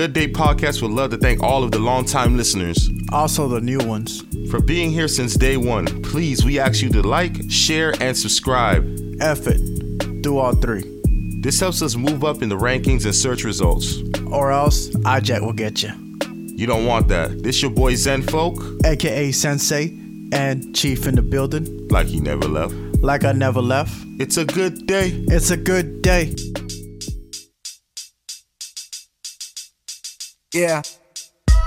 good day. The Good Day Podcast would love to thank all of the longtime listeners Also, the new ones. for being here since day one. Please, we ask you to like, share, and subscribe. F it. Do all three. This helps us move up in the rankings and search results. Or else, iJet will get you. You don't want that. This your boy Zen Folk, AKA Sensei and Chief in the building. like he never left. Like I never left. It's a good day. It's a good day. Yeah.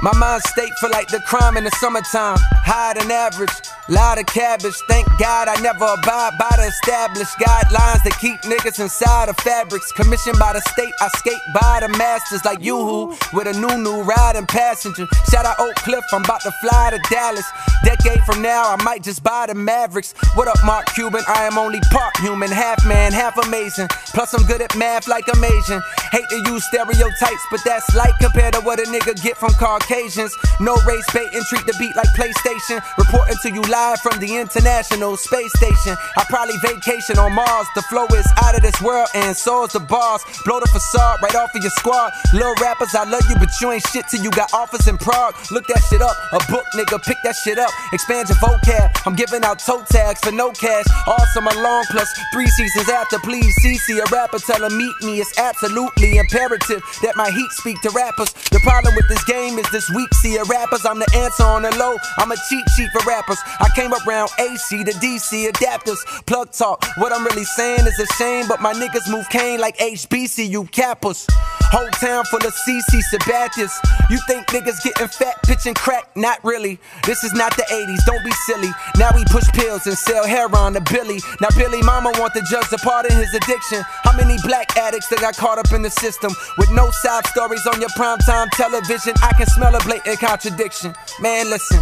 My mind state for like the crime in the summertime. Higher than average, lot of cabbage. Thank God I never abide by the established guidelines that keep niggas inside of fabrics. Commissioned by the state, I skate by the masters like Yoo-Hoo with a new new riding passenger. Shout out Oak Cliff, I'm about to fly to Dallas. Decade from now, I might just buy the Mavericks. What up, Mark Cuban? I am only part human, half man, half amazing. Plus, I'm good at math like I'm Asian. Hate to use stereotypes, but that's light compared to what a nigga get from Caucasians. No race bait and treat the beat like PlayStation. Reporting to you live from the International Space Station. I probably vacation on Mars. The flow is out of this world, and so is the bars. Blow the facade right off of your squad. Little rappers, I love you, but you ain't shit till you got offers in Prague. Look that shit up. A book, nigga, pick that shit up. Expand your vocab. I'm giving out toe tags for no cash. Summer long, plus three seasons after. Please, CC, a rapper, tell him meet me. It's absolutely imperative that my heat speak to rappers. The problem with this game is this weak see a rappers. I'm the answer on the low. I'm a cheat sheet for rappers. I came around AC to DC adapters. Plug talk. What I'm really saying is a shame, but my niggas move cane like HBCU cappers. Whole town full of CC Sabathias. You think niggas getting fat, pitching crack? Not really. This is not the 80s, don't be silly. Now we push pills and sell heroin to Billy. Now Billy Mama want the judge to pardon his addiction. How many black addicts that got caught up in the system? With no side stories on your primetime television, I can smell a blatant contradiction. Man, listen.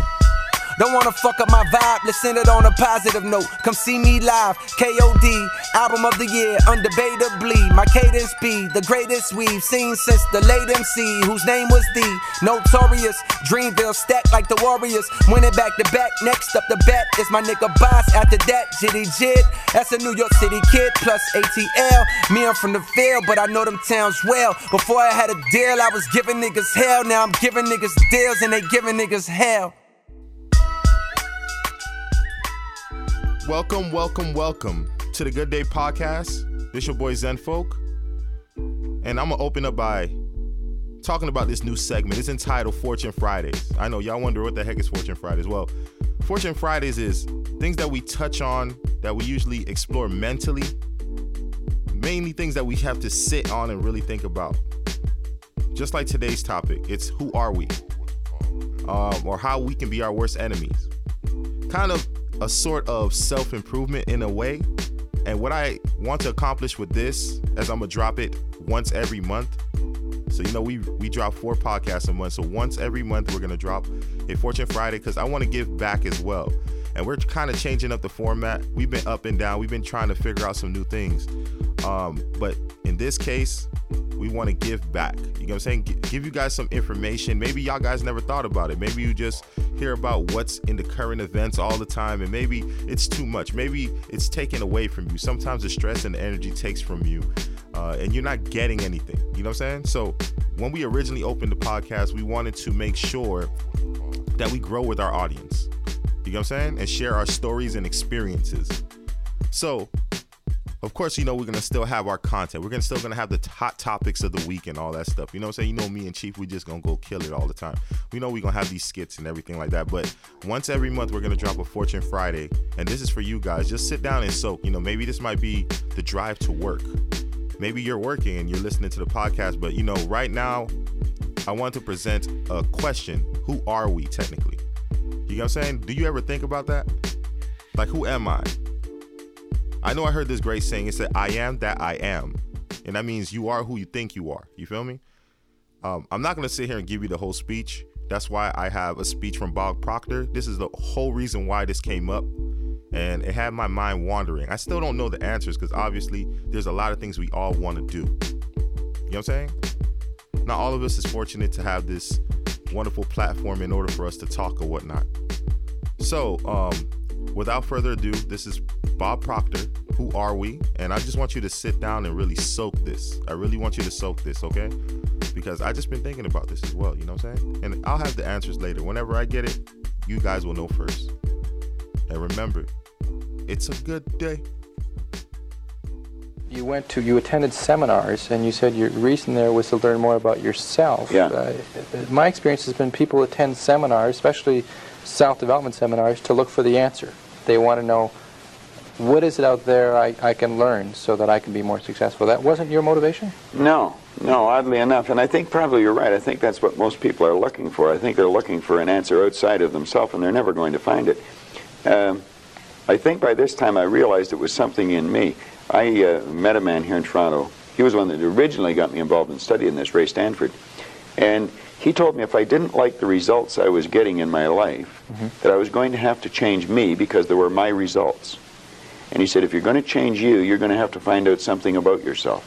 Don't wanna fuck up my vibe, let's end it on a positive note. Come see me live, KOD, album of the year, undebatably. My cadence be the greatest we've seen since the late MC, whose name was the Notorious. Dreamville stacked like the Warriors, winning back to back. Next up the bat is my nigga Bas. After that, Jitty Jit, that's a New York City kid, plus ATL. Me, I'm from the field, but I know them towns well. Before I had a deal, I was giving niggas hell. Now I'm giving niggas deals, and they giving niggas hell. Welcome, welcome, welcome to the Good Day Podcast. This your boy Zen Folk. And I'm gonna open up by talking about this new segment. It's entitled Fortune Fridays. I know y'all wonder what the heck is Fortune Fridays. Well, Fortune Fridays is things that we touch on that we usually explore mentally. Mainly things that we have to sit on and really think about. Just like today's topic, it's who are we? Um, or how we can be our worst enemies. Kind of a sort of self improvement in a way. And what I want to accomplish with this, as I'm gonna drop it once every month. So you know we we drop four podcasts a month. So once every month we're gonna drop a Fortune Friday because I want to give back as well. And we're kind of changing up the format. We've been up and down. We've been trying to figure out some new things. Um, but in this case, we want to give back. You know what I'm saying? G- give you guys some information. Maybe y'all guys never thought about it. Maybe you just hear about what's in the current events all the time, and maybe it's too much. Maybe it's taken away from you. Sometimes the stress and the energy takes from you, uh, and you're not getting anything. You know what I'm saying? So when we originally opened the podcast, we wanted to make sure that we grow with our audience. You know what I'm saying? And share our stories and experiences. So of course, you know, we're gonna still have our content. We're gonna still gonna have the hot topics of the week and all that stuff. You know what I'm saying? You know me and Chief, we just gonna go kill it all the time. We know we're gonna have these skits and everything like that. But once every month we're gonna drop a Fortune Friday. And this is for you guys. Just sit down and soak. You know, maybe this might be the drive to work. Maybe you're working and you're listening to the podcast, but you know, right now, I want to present a question. Who are we technically? You know what I'm saying? Do you ever think about that? Like, who am I? I know I heard this great saying. It said, "I am that I am," and that means you are who you think you are. You feel me? Um, I'm not gonna sit here and give you the whole speech. That's why I have a speech from Bob Proctor. This is the whole reason why this came up, and it had my mind wandering. I still don't know the answers because obviously there's a lot of things we all want to do. You know what I'm saying? Not all of us is fortunate to have this wonderful platform in order for us to talk or whatnot. So, um, without further ado, this is Bob Proctor. Who are we? And I just want you to sit down and really soak this. I really want you to soak this, okay? Because I just been thinking about this as well, you know what I'm saying? And I'll have the answers later. Whenever I get it, you guys will know first. And remember, it's a good day. You went to, you attended seminars, and you said your reason there was to learn more about yourself. Yeah. Uh, my experience has been people attend seminars, especially self-development seminars, to look for the answer. They want to know what is it out there I, I can learn so that I can be more successful. That wasn't your motivation? No, no, oddly enough. And I think probably you're right. I think that's what most people are looking for. I think they're looking for an answer outside of themselves, and they're never going to find it. Um, I think by this time I realized it was something in me. I uh, met a man here in Toronto. He was one that originally got me involved in studying this, Ray Stanford. And he told me if I didn't like the results I was getting in my life, mm-hmm. that I was going to have to change me because they were my results. And he said, if you're going to change you, you're going to have to find out something about yourself.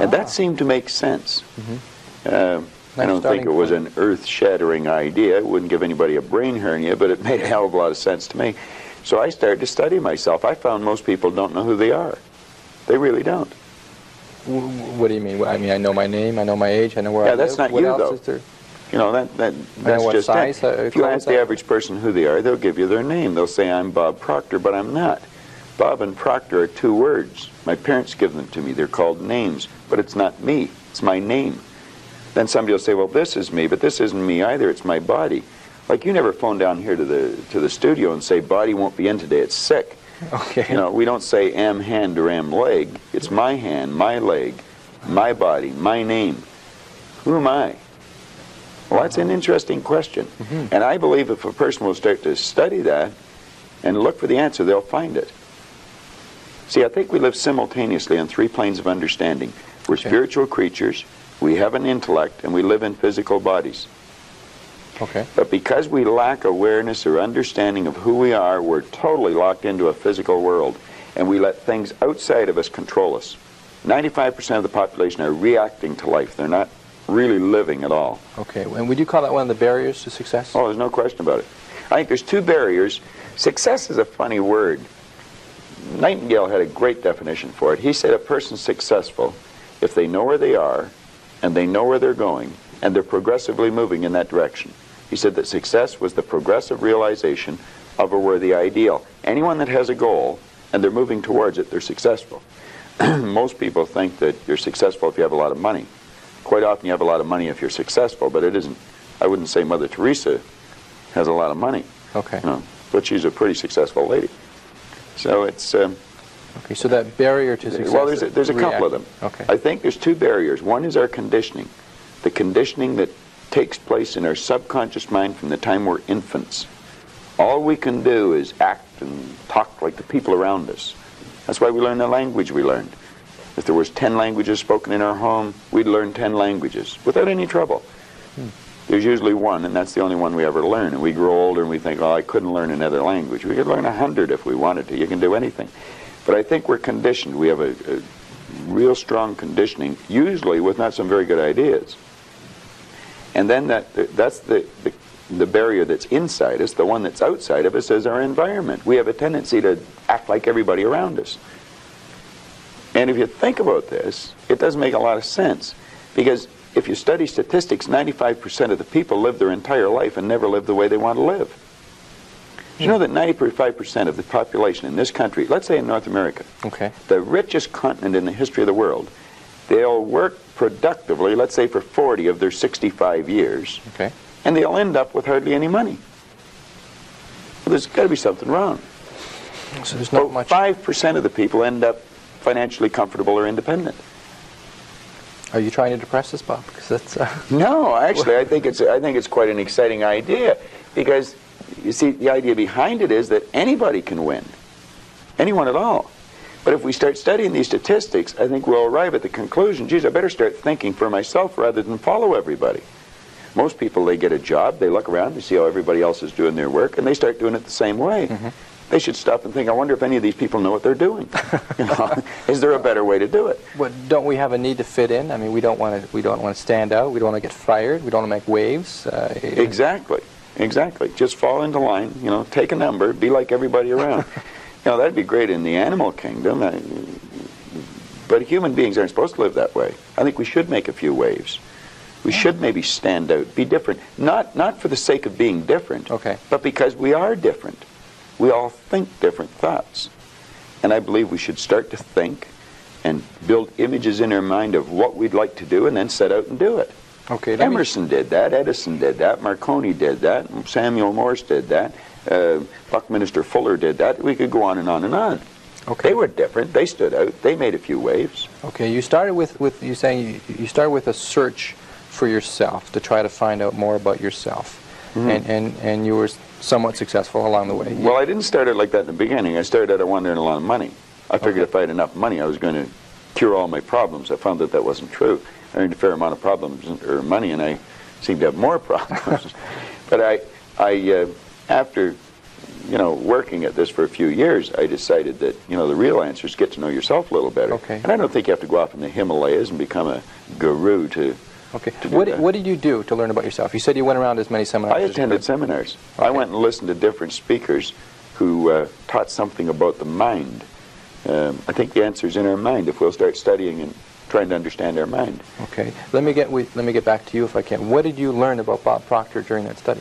And that ah. seemed to make sense. Mm-hmm. Uh, I don't think it was point. an earth-shattering idea. It wouldn't give anybody a brain hernia, but it made a hell of a lot of sense to me. So I started to study myself. I found most people don't know who they are. They really don't. What do you mean? I mean, I know my name, I know my age, I know where Yeah, I live. Yeah, that's not what you, else though. is there? You know, that, that that's just size, it. uh, If you ask the average person who they are, they'll give you their name. They'll say, I'm Bob Proctor, but I'm not. Bob and Proctor are two words. My parents give them to me. They're called names, but it's not me. It's my name. Then somebody will say, well, this is me, but this isn't me either. It's my body. Like you never phone down here to the to the studio and say, body won't be in today. It's sick. Okay. You know, we don't say am hand or am leg. It's my hand, my leg, my body, my name. Who am I? Well, that's an interesting question. Mm-hmm. And I believe if a person will start to study that and look for the answer, they'll find it. See, I think we live simultaneously on three planes of understanding. We're Okay. spiritual creatures, we have an intellect, and we live in physical bodies. Okay. But because we lack awareness or understanding of who we are, we're totally locked into a physical world, and we let things outside of us control us. 95% of the population are reacting to life. They're not really living at all. Okay. And would you call that one of the barriers to success? Oh, there's no question about it. I think there's two barriers. Success is a funny word. Nightingale had a great definition for it. He said a person's successful if they know where they are and they know where they're going and they're progressively moving in that direction. He said that success was the progressive realization of a worthy ideal. Anyone that has a goal and they're moving towards it, they're successful. Most people think that you're successful if you have a lot of money. Quite often you have a lot of money if you're successful, but it isn't. I wouldn't say Mother Teresa has a lot of money, Okay. you know, but she's a pretty successful lady. So it's um, Okay. So that barrier to success. well, there's a, there's a couple of them. Okay. I think there's two barriers. One is our conditioning, the conditioning that takes place in our subconscious mind from the time we're infants. All we can do is act and talk like the people around us. That's why we learn the language we learned. If there was 10 languages spoken in our home, we'd learn 10 languages without any trouble. There's usually one, and that's the only one we ever learn. And we grow older and we think, oh, I couldn't learn another language. We could learn a hundred if we wanted to. You can do anything. But I think we're conditioned. We have a, a real strong conditioning, usually with not some very good ideas. And then that that's the, the the barrier that's inside us. The one that's outside of us is our environment. We have a tendency to act like everybody around us. And if you think about this, it doesn't make a lot of sense. Because if you study statistics, 95% of the people live their entire life and never live the way they want to live. You know that 95% of the population in this country, let's say in North America, Okay. the richest continent in the history of the world, they'll work productively, let's say for 40 of their 65 years, Okay. and they'll end up with hardly any money. Well, there's got to be something wrong. So there's not About much. 5% of the people end up financially comfortable or independent. Are you trying to depress us, Bob? Because that's. Uh, No, actually, I think it's I think it's quite an exciting idea because you see the idea behind it is that anybody can win, anyone at all. But if we start studying these statistics, I think we'll arrive at the conclusion, geez, I better start thinking for myself rather than follow everybody. Most people, they get a job, they look around, they see how everybody else is doing their work, and they start doing it the same way. Mm-hmm. They should stop and think, I wonder if any of these people know what they're doing. you know, is there a better way to do it? But don't we have a need to fit in? I mean, we don't want to. We don't want to stand out. We don't want to get fired. We don't want to make waves. Uh, Exactly. Exactly. Just fall into line, you know, take a number, be like everybody around. you know, that'd be great in the animal kingdom. I, but human beings aren't supposed to live that way. I think we should make a few waves. We should maybe stand out, be different. Not not for the sake of being different, Okay. but because we are different. We all think different thoughts. And I believe we should start to think and build images in our mind of what we'd like to do and then set out and do it. Okay. let me- Emerson did that, Edison did that, Marconi did that, Samuel Morse did that, uh, Buckminster Fuller did that. We could go on and on and on. Okay. They were different. They stood out. They made a few waves. Okay, you started with, with you saying you, you started with a search for yourself to try to find out more about yourself, and, and and you were somewhat successful along the way. Well, I didn't start it like that in the beginning. I started out wanting a lot of money. I figured Okay. if I had enough money, I was going to cure all my problems. I found that that wasn't true. I earned a fair amount of problems or money, and I seemed to have more problems. but I, I, uh, after, you know, working at this for a few years, I decided that you know the real answer is get to know yourself a little better. Okay. And I don't think you have to go off in the Himalayas and become a guru to. Okay. to What, that. what did you do to learn about yourself? You said you went around as many seminars. I as you attended seminars. I went and listened to different speakers who uh, taught something about the mind. Um, I think the answer is in our mind if we'll start studying and trying to understand our mind. Okay. Let me get we, let me get back to you if I can. What did you learn about Bob Proctor during that study?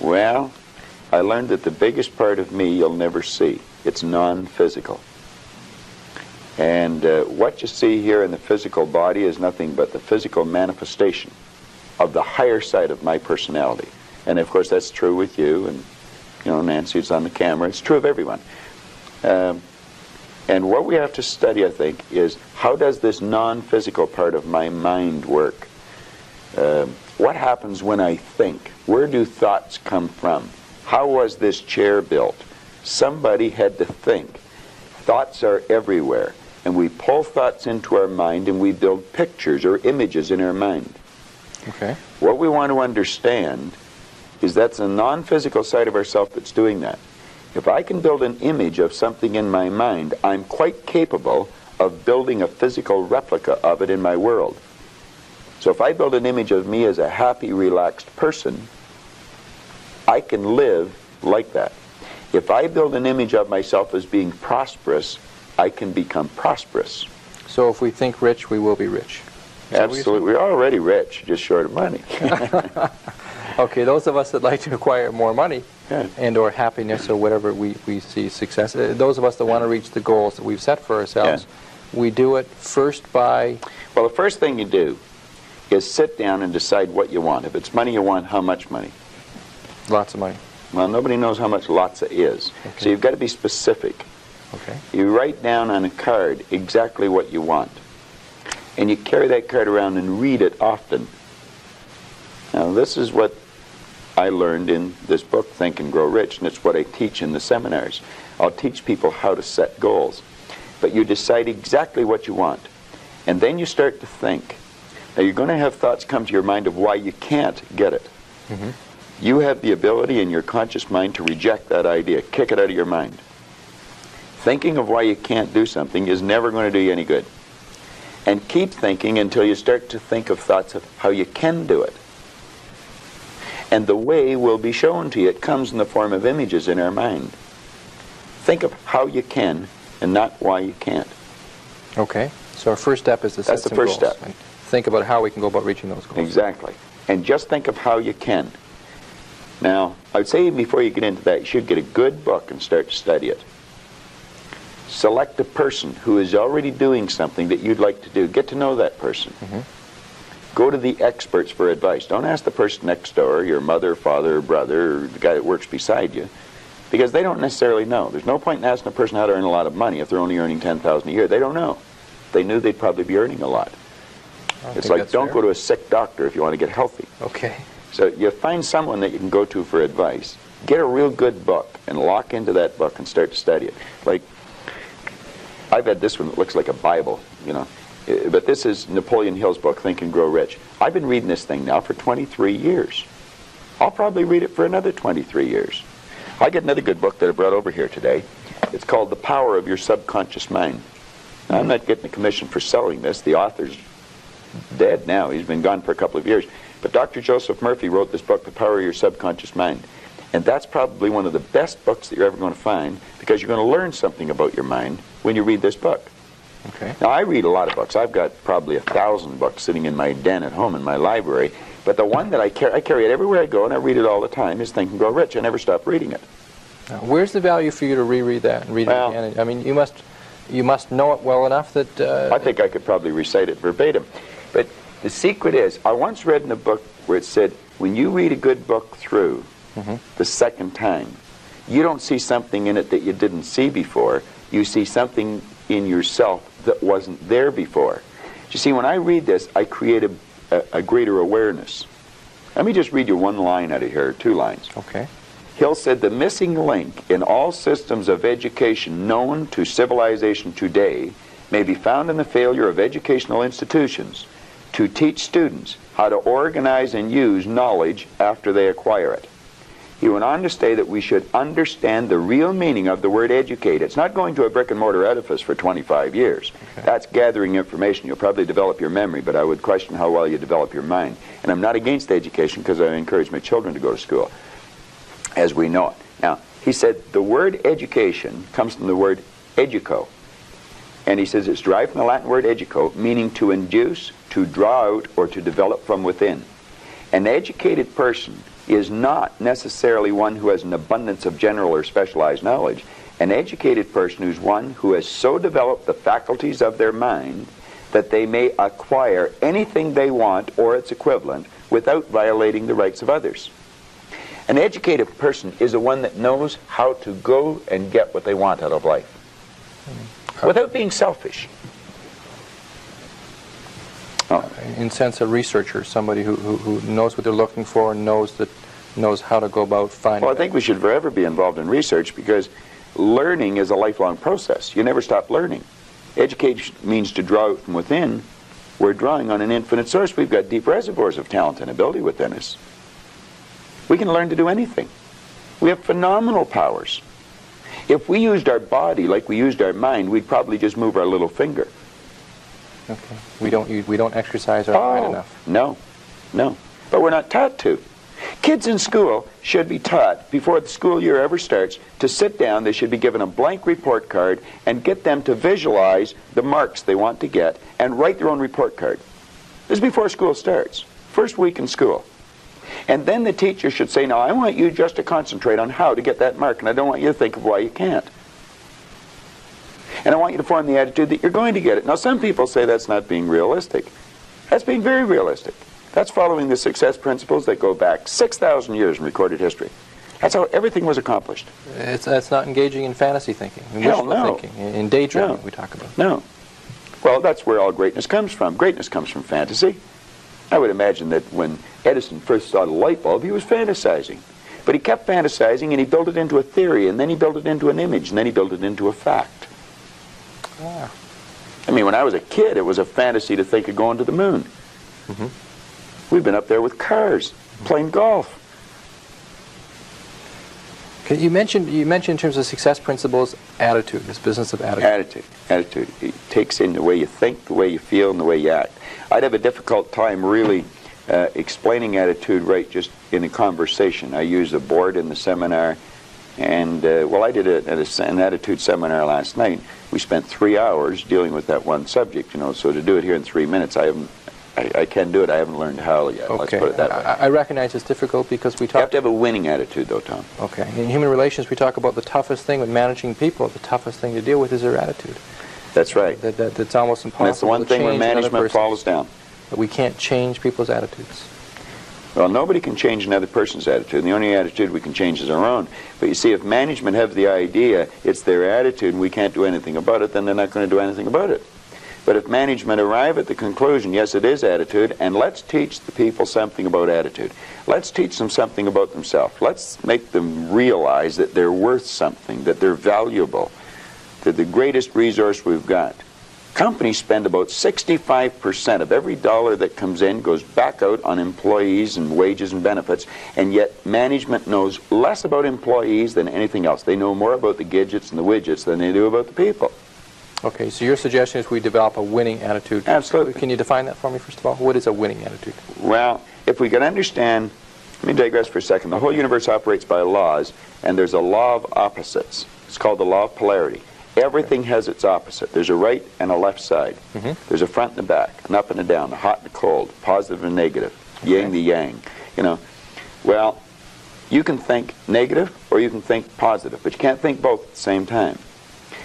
Well, I learned that the biggest part of me you'll never see. It's non-physical. And uh, what you see here in the physical body is nothing but the physical manifestation of the higher side of my personality. And of course, that's true with you, and you know, Nancy's on the camera. It's true of everyone. Um, and what we have to study, I think, is how does this non-physical part of my mind work? Um, what happens when I think? Where do thoughts come from? How was this chair built? Somebody had to think. Thoughts are everywhere. And we pull thoughts into our mind and we build pictures or images in our mind. Okay. What we want to understand is that's a non-physical side of ourself that's doing that. If I can build an image of something in my mind, I'm quite capable of building a physical replica of it in my world. So if I build an image of me as a happy, relaxed person, I can live like that. If I build an image of myself as being prosperous, I can become prosperous. So if we think rich, we will be rich. Is that what you're Absolutely. We're already rich, just short of money. Okay. Those of us that like to acquire more money Yeah. and or happiness or whatever we, we see success, uh, those of us that want to reach the goals that we've set for ourselves, we do it first by Well, the first thing you do is sit down and decide what you want. If it's money you want, how much money? Lots of money. Well, nobody knows how much lots is. Okay. So you've got to be specific. Okay. You write down on a card exactly what you want. And you carry that card around and read it often. Now, this is what I learned in this book, Think and Grow Rich, and it's what I teach in the seminars. I'll teach people how to set goals. But you decide exactly what you want. And then you start to think. Now, you're going to have thoughts come to your mind of why you can't get it. Mm-hmm. You have the ability in your conscious mind to reject that idea, kick it out of your mind. Thinking of why you can't do something is never going to do you any good. And keep thinking until you start to think of thoughts of how you can do it. And the way will be shown to you. It comes in the form of images in our mind. Think of how you can and not why you can't. Okay. So our first step is to set That's the first goals step. think about how we can go about reaching those goals. Exactly. And just think of how you can. Now, I would say before you get into that, you should get a good book and start to study it. Select a person who is already doing something that you'd like to do. Get to know that person. Go to the experts for advice. Don't ask the person next door, your mother, father, brother, or the guy that works beside you, because they don't necessarily know. There's no point in asking a person how to earn a lot of money if they're only earning 10000 a year. They don't know. They knew they'd probably be earning a lot. It's like don't fair. go to a sick doctor if you want to get healthy. Okay. So you find someone that you can go to for advice. Get a real good book and lock into that book and start to study it. Like I've had this one that looks like a Bible, you know. Uh, But this is Napoleon Hill's book, Think and Grow Rich. I've been reading this thing now for 23 years. I'll probably read it for another 23 years. I get another good book that I brought over here today. It's called The Power of Your Subconscious Mind. Now, I'm not getting a commission for selling this. The author's dead now. He's been gone for a couple of years. But Dr. Joseph Murphy wrote this book, The Power of Your Subconscious Mind. And that's probably one of the best books that you're ever going to find because you're going to learn something about your mind when you read this book. Okay. Now, I read a lot of books. I've got probably a thousand books sitting in my den at home in my library. But the one that I carry, I carry it everywhere I go, and I read it all the time, is Think and Grow Rich. I never stop reading it. Now, where's the value for you to reread that and read Well- it again? I mean, you must you must know it well enough that uh, I think I could probably recite it verbatim. The secret is, I once read in a book where it said, when you read a good book through mm-hmm. the second time, you don't see something in it that you didn't see before. You see something in yourself that wasn't there before. You see, when I read this, I create a, a, a greater awareness. Let me just read you one line out of here, two lines. okay. Hill said the missing link in all systems of education known to civilization today may be found in the failure of educational institutions to teach students how to organize and use knowledge after they acquire it. He went on to say that we should understand the real meaning of the word educate. It's not going to a brick and mortar edifice for 25 years. That's gathering information. You'll probably develop your memory, but I would question how well you develop your mind. And I'm not against education because I encourage my children to go to school as we know it. Now, he said the word education comes from the word educo. And he says it's derived from the Latin word educo, meaning to induce, to draw out, or to develop from within. An educated person is not necessarily one who has an abundance of general or specialized knowledge. An educated person is one who has so developed the faculties of their mind that they may acquire anything they want or its equivalent without violating the rights of others. An educated person is the one that knows how to go and get what they want out of life hmm. without being selfish. Oh, In sense, a researcher, somebody who, who, who knows what they're looking for and knows that knows how to go about finding. well, I it. think we should forever be involved in research because learning is a lifelong process. You never stop learning. Education means to draw from within. We're drawing on an infinite source. We've got deep reservoirs of talent and ability within us. We can learn to do anything. We have phenomenal powers. If we used our body like we used our mind, we'd probably just move our little finger. Okay. We don't u- we don't exercise our mind oh, enough. No, no. But we're not taught to. Kids in school should be taught before the school year ever starts to sit down. They should be given a blank report card and get them to visualize the marks they want to get and write their own report card. This is before school starts, first week in school. And then the teacher should say, Now, I want you just to concentrate on how to get that mark, and I don't want you to think of why you can't. And I want you to form the attitude that you're going to get it. Now, some people say that's not being realistic. That's being very realistic. That's following the success principles that go back 6,000 years in recorded history. That's how everything was accomplished. It's that's not engaging in fantasy thinking, in Hell no. thinking, in in daydreaming. No. We talk about. No. Well, that's where all greatness comes from. Greatness comes from fantasy. I would imagine that when Edison first saw the light bulb, he was fantasizing. But he kept fantasizing and he built it into a theory, and then he built it into an image, and then he built it into a fact. Ah. I mean, when I was a kid, it was a fantasy to think of going to the moon. We've been up there with cars, playing golf. You mentioned you mentioned in terms of success principles, attitude, this business of attitude. Attitude. Attitude. It takes in the way you think, the way you feel, and the way you act. I'd have a difficult time really uh, explaining attitude right just in a conversation. I use a board in the seminar, and uh, well, I did a, a an attitude seminar last night. We spent three hours dealing with that one subject, you know. So to do it here in three minutes, I haven't. I, I can do it. I haven't learned how yet. Okay. Let's put it that way. I, I recognize it's difficult because we talk. you have to have a winning attitude, though, Tom. Okay, in human relations, we talk about the toughest thing with managing people. The toughest thing to deal with is their attitude. That's right. That, that that's almost impossible. And that's the one thing when management falls down. That we can't change people's attitudes. Well, nobody can change another person's attitude. The only attitude we can change is our own. But you see, if management have the idea it's their attitude and we can't do anything about it, then they're not going to do anything about it. But if management arrive at the conclusion, yes, it is attitude, and let's teach the people something about attitude. Let's teach them something about themselves. Let's make them realize that they're worth something, that they're valuable. They're the greatest resource we've got. Companies spend about 65% of every dollar that comes in goes back out on employees and wages and benefits, and yet management knows less about employees than anything else. They know more about the gadgets and the widgets than they do about the people. Okay, so your suggestion is we develop a winning attitude. Absolutely. Can you define that for me, first of all? What is a winning attitude? Well, if we can understand, let me digress for a second. The whole universe operates by laws, and there's a law of opposites. It's called the law of polarity. Everything has its opposite. There's a right and a left side. Mm-hmm. There's a front and a back, an up and a down, a hot and a cold, positive and negative, yin the yang. You know, well, you can think negative or you can think positive, but you can't think both at the same time.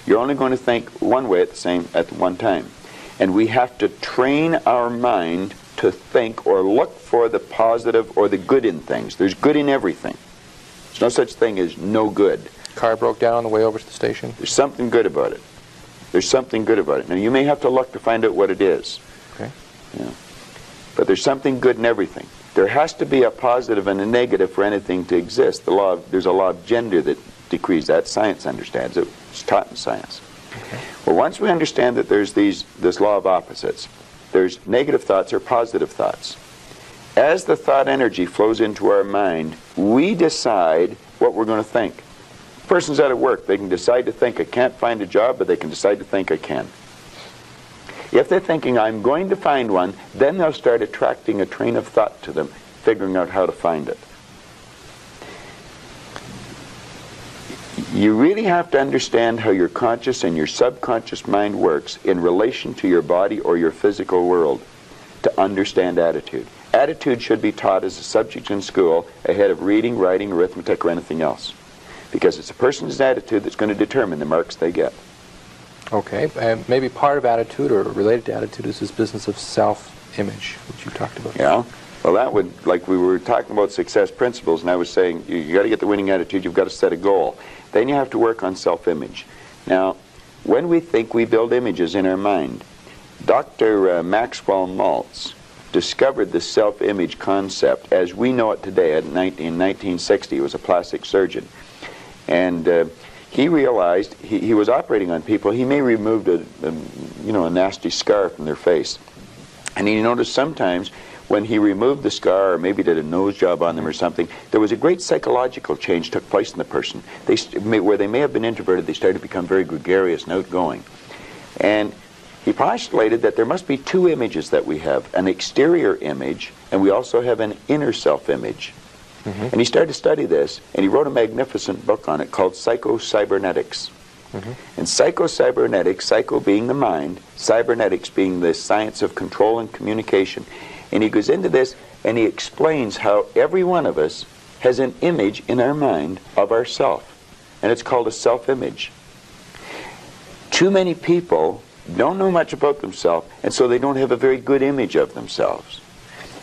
You're only going to think one way at the same at one time. And we have to train our mind to think or look for the positive or the good in things. There's good in everything. There's no such thing as no good. Car broke down on the way over to the station. There's something good about it. There's something good about it. Now you may have to look to find out what it is. Okay. Yeah. But there's something good in everything. There has to be a positive and a negative for anything to exist. The law of, there's a law of gender that decrees that. Science understands it. It's taught in science. Okay. Well, once we understand that there's these this law of opposites, there's negative thoughts or positive thoughts. As the thought energy flows into our mind, we decide what we're going to think. Person's out of work. They can decide to think I can't find a job, but they can decide to think I can. If they're thinking I'm going to find one, then they'll start attracting a train of thought to them, figuring out how to find it. You really have to understand how your conscious and your subconscious mind works in relation to your body or your physical world to understand attitude. Attitude should be taught as a subject in school ahead of reading, writing, arithmetic, or anything else. Because it's a person's attitude that's going to determine the marks they get. Okay, and maybe part of attitude or related to attitude is this business of self-image, which you talked about. Yeah. Well, that would, like we were talking about success principles, and I was saying you, you got to get the winning attitude, you've got to set a goal. Then you have to work on self image. Now, when we think, we build images in our mind. Dr. Uh, Maxwell Maltz discovered the self image concept as we know it today in 1960. He was a plastic surgeon. And uh, he realized he, he was operating on people. He may removed a, a, you know, a nasty scar from their face. And he noticed sometimes when he removed the scar or maybe did a nose job on them or something, there was a great psychological change took place in the person. They, where they may have been introverted, they started to become very gregarious and outgoing. And he postulated that there must be two images that we have, an exterior image, and we also have an inner self-image. Mm-hmm. And he started to study this, and he wrote a magnificent book on it called Psycho-Cybernetics. Mm-hmm. And psycho-cybernetics, psycho being the mind, cybernetics being the science of control and communication. And he goes into this and he explains how every one of us has an image in our mind of ourself. And it's called a self-image. Too many people don't know much about themselves, and so they don't have a very good image of themselves.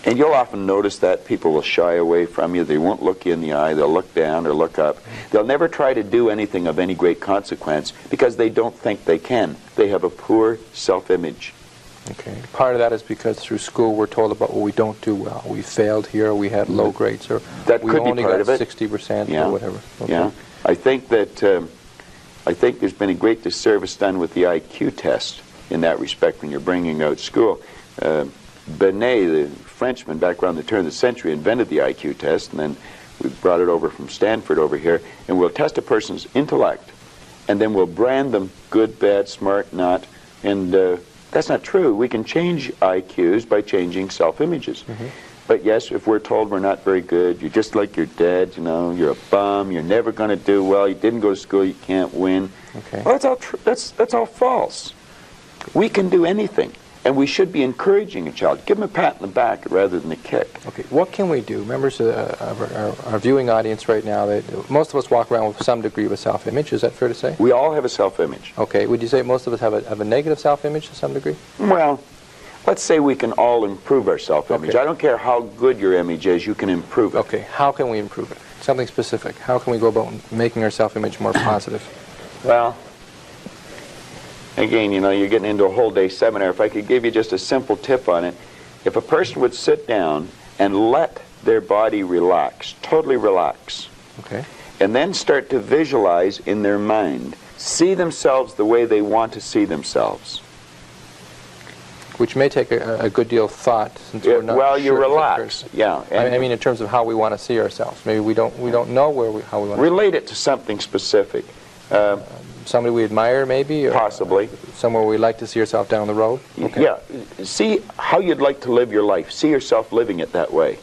And you'll often notice that people will shy away from you. They won't look you in the eye. They'll look down or look up. They'll never try to do anything of any great consequence because they don't think they can. They have a poor self-image. Okay. Part of that is because through school we're told about what we don't do well. We failed here, we had low grades, or That we could be only part got 60% Yeah. or whatever. Okay. Yeah, I think that um, I think there's been a great disservice done with the IQ test in that respect when you're bringing out school. Uh, Binet, the Frenchman, back around the turn of the century, invented the IQ test, and then we brought it over from Stanford over here, and we'll test a person's intellect, and then we'll brand them good, bad, smart, not, and uh, that's not true. We can change IQs by changing self-images. But yes, if we're told we're not very good, you're just like your dad, you know, you're a bum, you're never going to do well, you didn't go to school, you can't win. Okay. Well, that's all tr- that's that's all false. We can do anything, and we should be encouraging a child. Give them a pat in the back rather than a kick. Okay, what can we do? Members of, uh, of our, our, our viewing audience right now, that most of us walk around with some degree of a self-image. Is that fair to say? We all have a self-image. Okay, would you say most of us have a, have a negative self-image to some degree? Well, let's say we can all improve our self-image. Okay. I don't care how good your image is, you can improve it. Okay, how can we improve it? Something specific. How can we go about making our self-image more positive? Well, again, you know, you're getting into a whole day seminar. If I could give you just a simple tip on it, if a person would sit down and let their body relax, totally relax, Okay. and then start to visualize in their mind see themselves the way they want to see themselves. Which may take a, a good deal of thought since Yeah, we're not well, you sure if relax. Yeah. I, I mean, in terms of how we want to see ourselves. Maybe we don't we don't know where we, how we want to relate it to something specific. Uh, somebody we admire, maybe, or Possibly. somewhere we'd like to see yourself down the road. Okay. Yeah. See how you'd like to live your life. See yourself living it that way.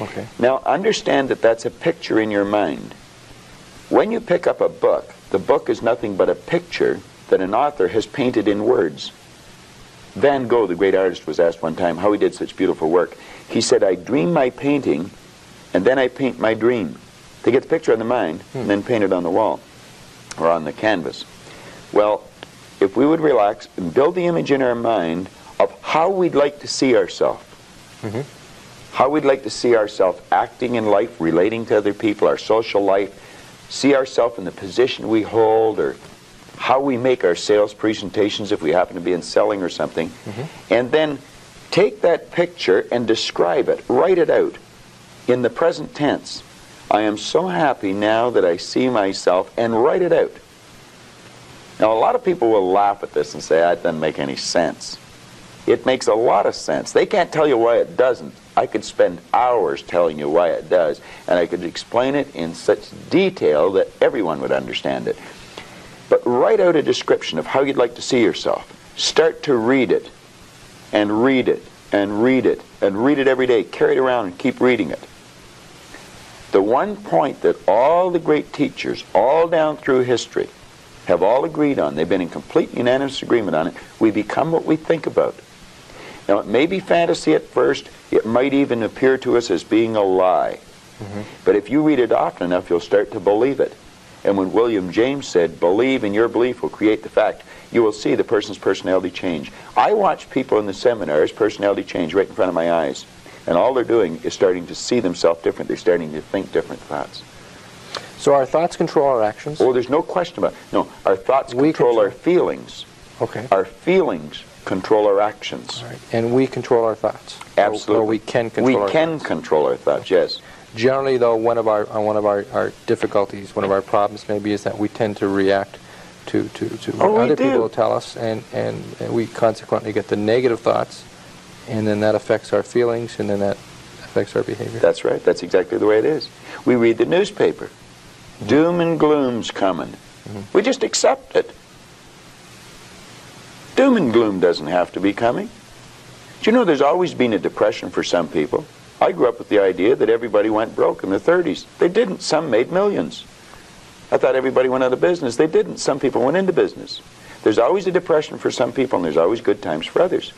Okay. Now, understand that that's a picture in your mind. When you pick up a book, the book is nothing but a picture that an author has painted in words. Van Gogh, the great artist, was asked one time how he did such beautiful work. He said, I dream my painting, and then I paint my dream. They get the picture in the mind, and then paint it on the wall or on the canvas. Well, if we would relax and build the image in our mind of how we'd like to see ourselves, mm-hmm. how we'd like to see ourselves acting in life, relating to other people, our social life, see ourselves in the position we hold, or how we make our sales presentations if we happen to be in selling or something, mm-hmm. and then take that picture and describe it, write it out in the present tense. I am so happy now that I see myself, and write it out. Now, a lot of people will laugh at this and say, that doesn't make any sense. It makes a lot of sense. They can't tell you why it doesn't. I could spend hours telling you why it does, and I could explain it in such detail that everyone would understand it. But write out a description of how you'd like to see yourself. Start to read it, and read it, and read it, and read it every day. Carry it around and keep reading it. The one point that all the great teachers, all down through history, have all agreed on, they've been in complete unanimous agreement on it, we become what we think about. Now, it may be fantasy at first, it might even appear to us as being a lie. Mm-hmm. But if you read it often enough, you'll start to believe it. And when William James said, believe and your belief will create the fact, you will see the person's personality change. I watch people in the seminars, personality change right in front of my eyes. And all they're doing is starting to see themselves different. They're starting to think different thoughts. So our thoughts control our actions. Oh, there's no question about it. No, our thoughts control, control- our feelings. Okay. Our feelings control our actions. All right. And we control our thoughts. Absolutely. Or, we can control We our can thoughts. control our thoughts, yes. Generally, though, one of our uh, one of our, our difficulties, one of our problems, maybe, is that we tend to react to to, to what Oh, other do. people tell us, and, and and we consequently get the negative thoughts, and then that affects our feelings, and then that affects our behavior. That's right. That's exactly the way it is. We read the newspaper. Mm-hmm. Doom and gloom's coming. Mm-hmm. We just accept it. Doom and gloom doesn't have to be coming. Do you know there's always been a depression for some people? I grew up with the idea that everybody went broke in the 30s. They didn't. Some made millions. I thought everybody went out of business. They didn't. Some people went into business. There's always a depression for some people, and there's always good times for others.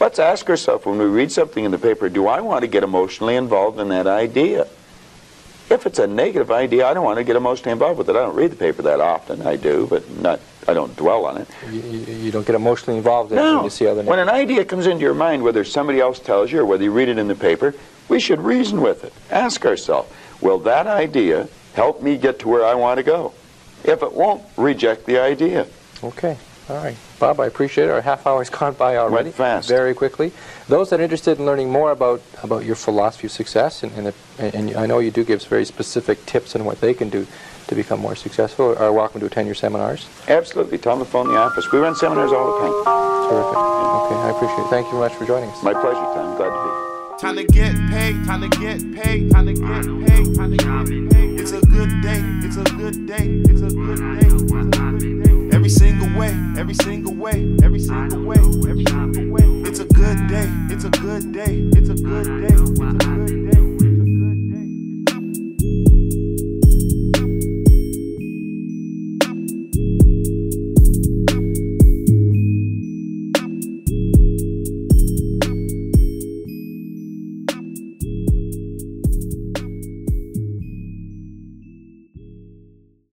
Let's ask ourselves when we read something in the paper, do I want to get emotionally involved in that idea? If it's a negative idea, I don't want to get emotionally involved with it. I don't read the paper that often. I do, but not. I don't dwell on it. You, you, don't get emotionally involved in it No. when you see other When an idea comes into your mind, whether somebody else tells you or whether you read it in the paper, we should reason with it. Ask ourselves, will that idea help me get to where I want to go? If it won't, reject the idea. Okay. All right. Bob, I appreciate it. Our half hour's gone by already. fast. Very quickly. Those that are interested in learning more about, about your philosophy of success, and, and, the, and I know you do give very specific tips on what they can do to become more successful, are welcome to attend your seminars. Absolutely. Tell them to phone the office. We run seminars all the time. Terrific. Okay, I appreciate it. Thank you very much for joining us. My pleasure, Tom. Glad to be here. Time to get paid, time to get paid, time to get paid, time to get paid. It's a good day, it's a good day, it's a good day, it's a good day. Every single way, every single way, every single way, every single way. It's a good day, it's a good day, it's a good day, it's a good day.